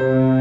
you.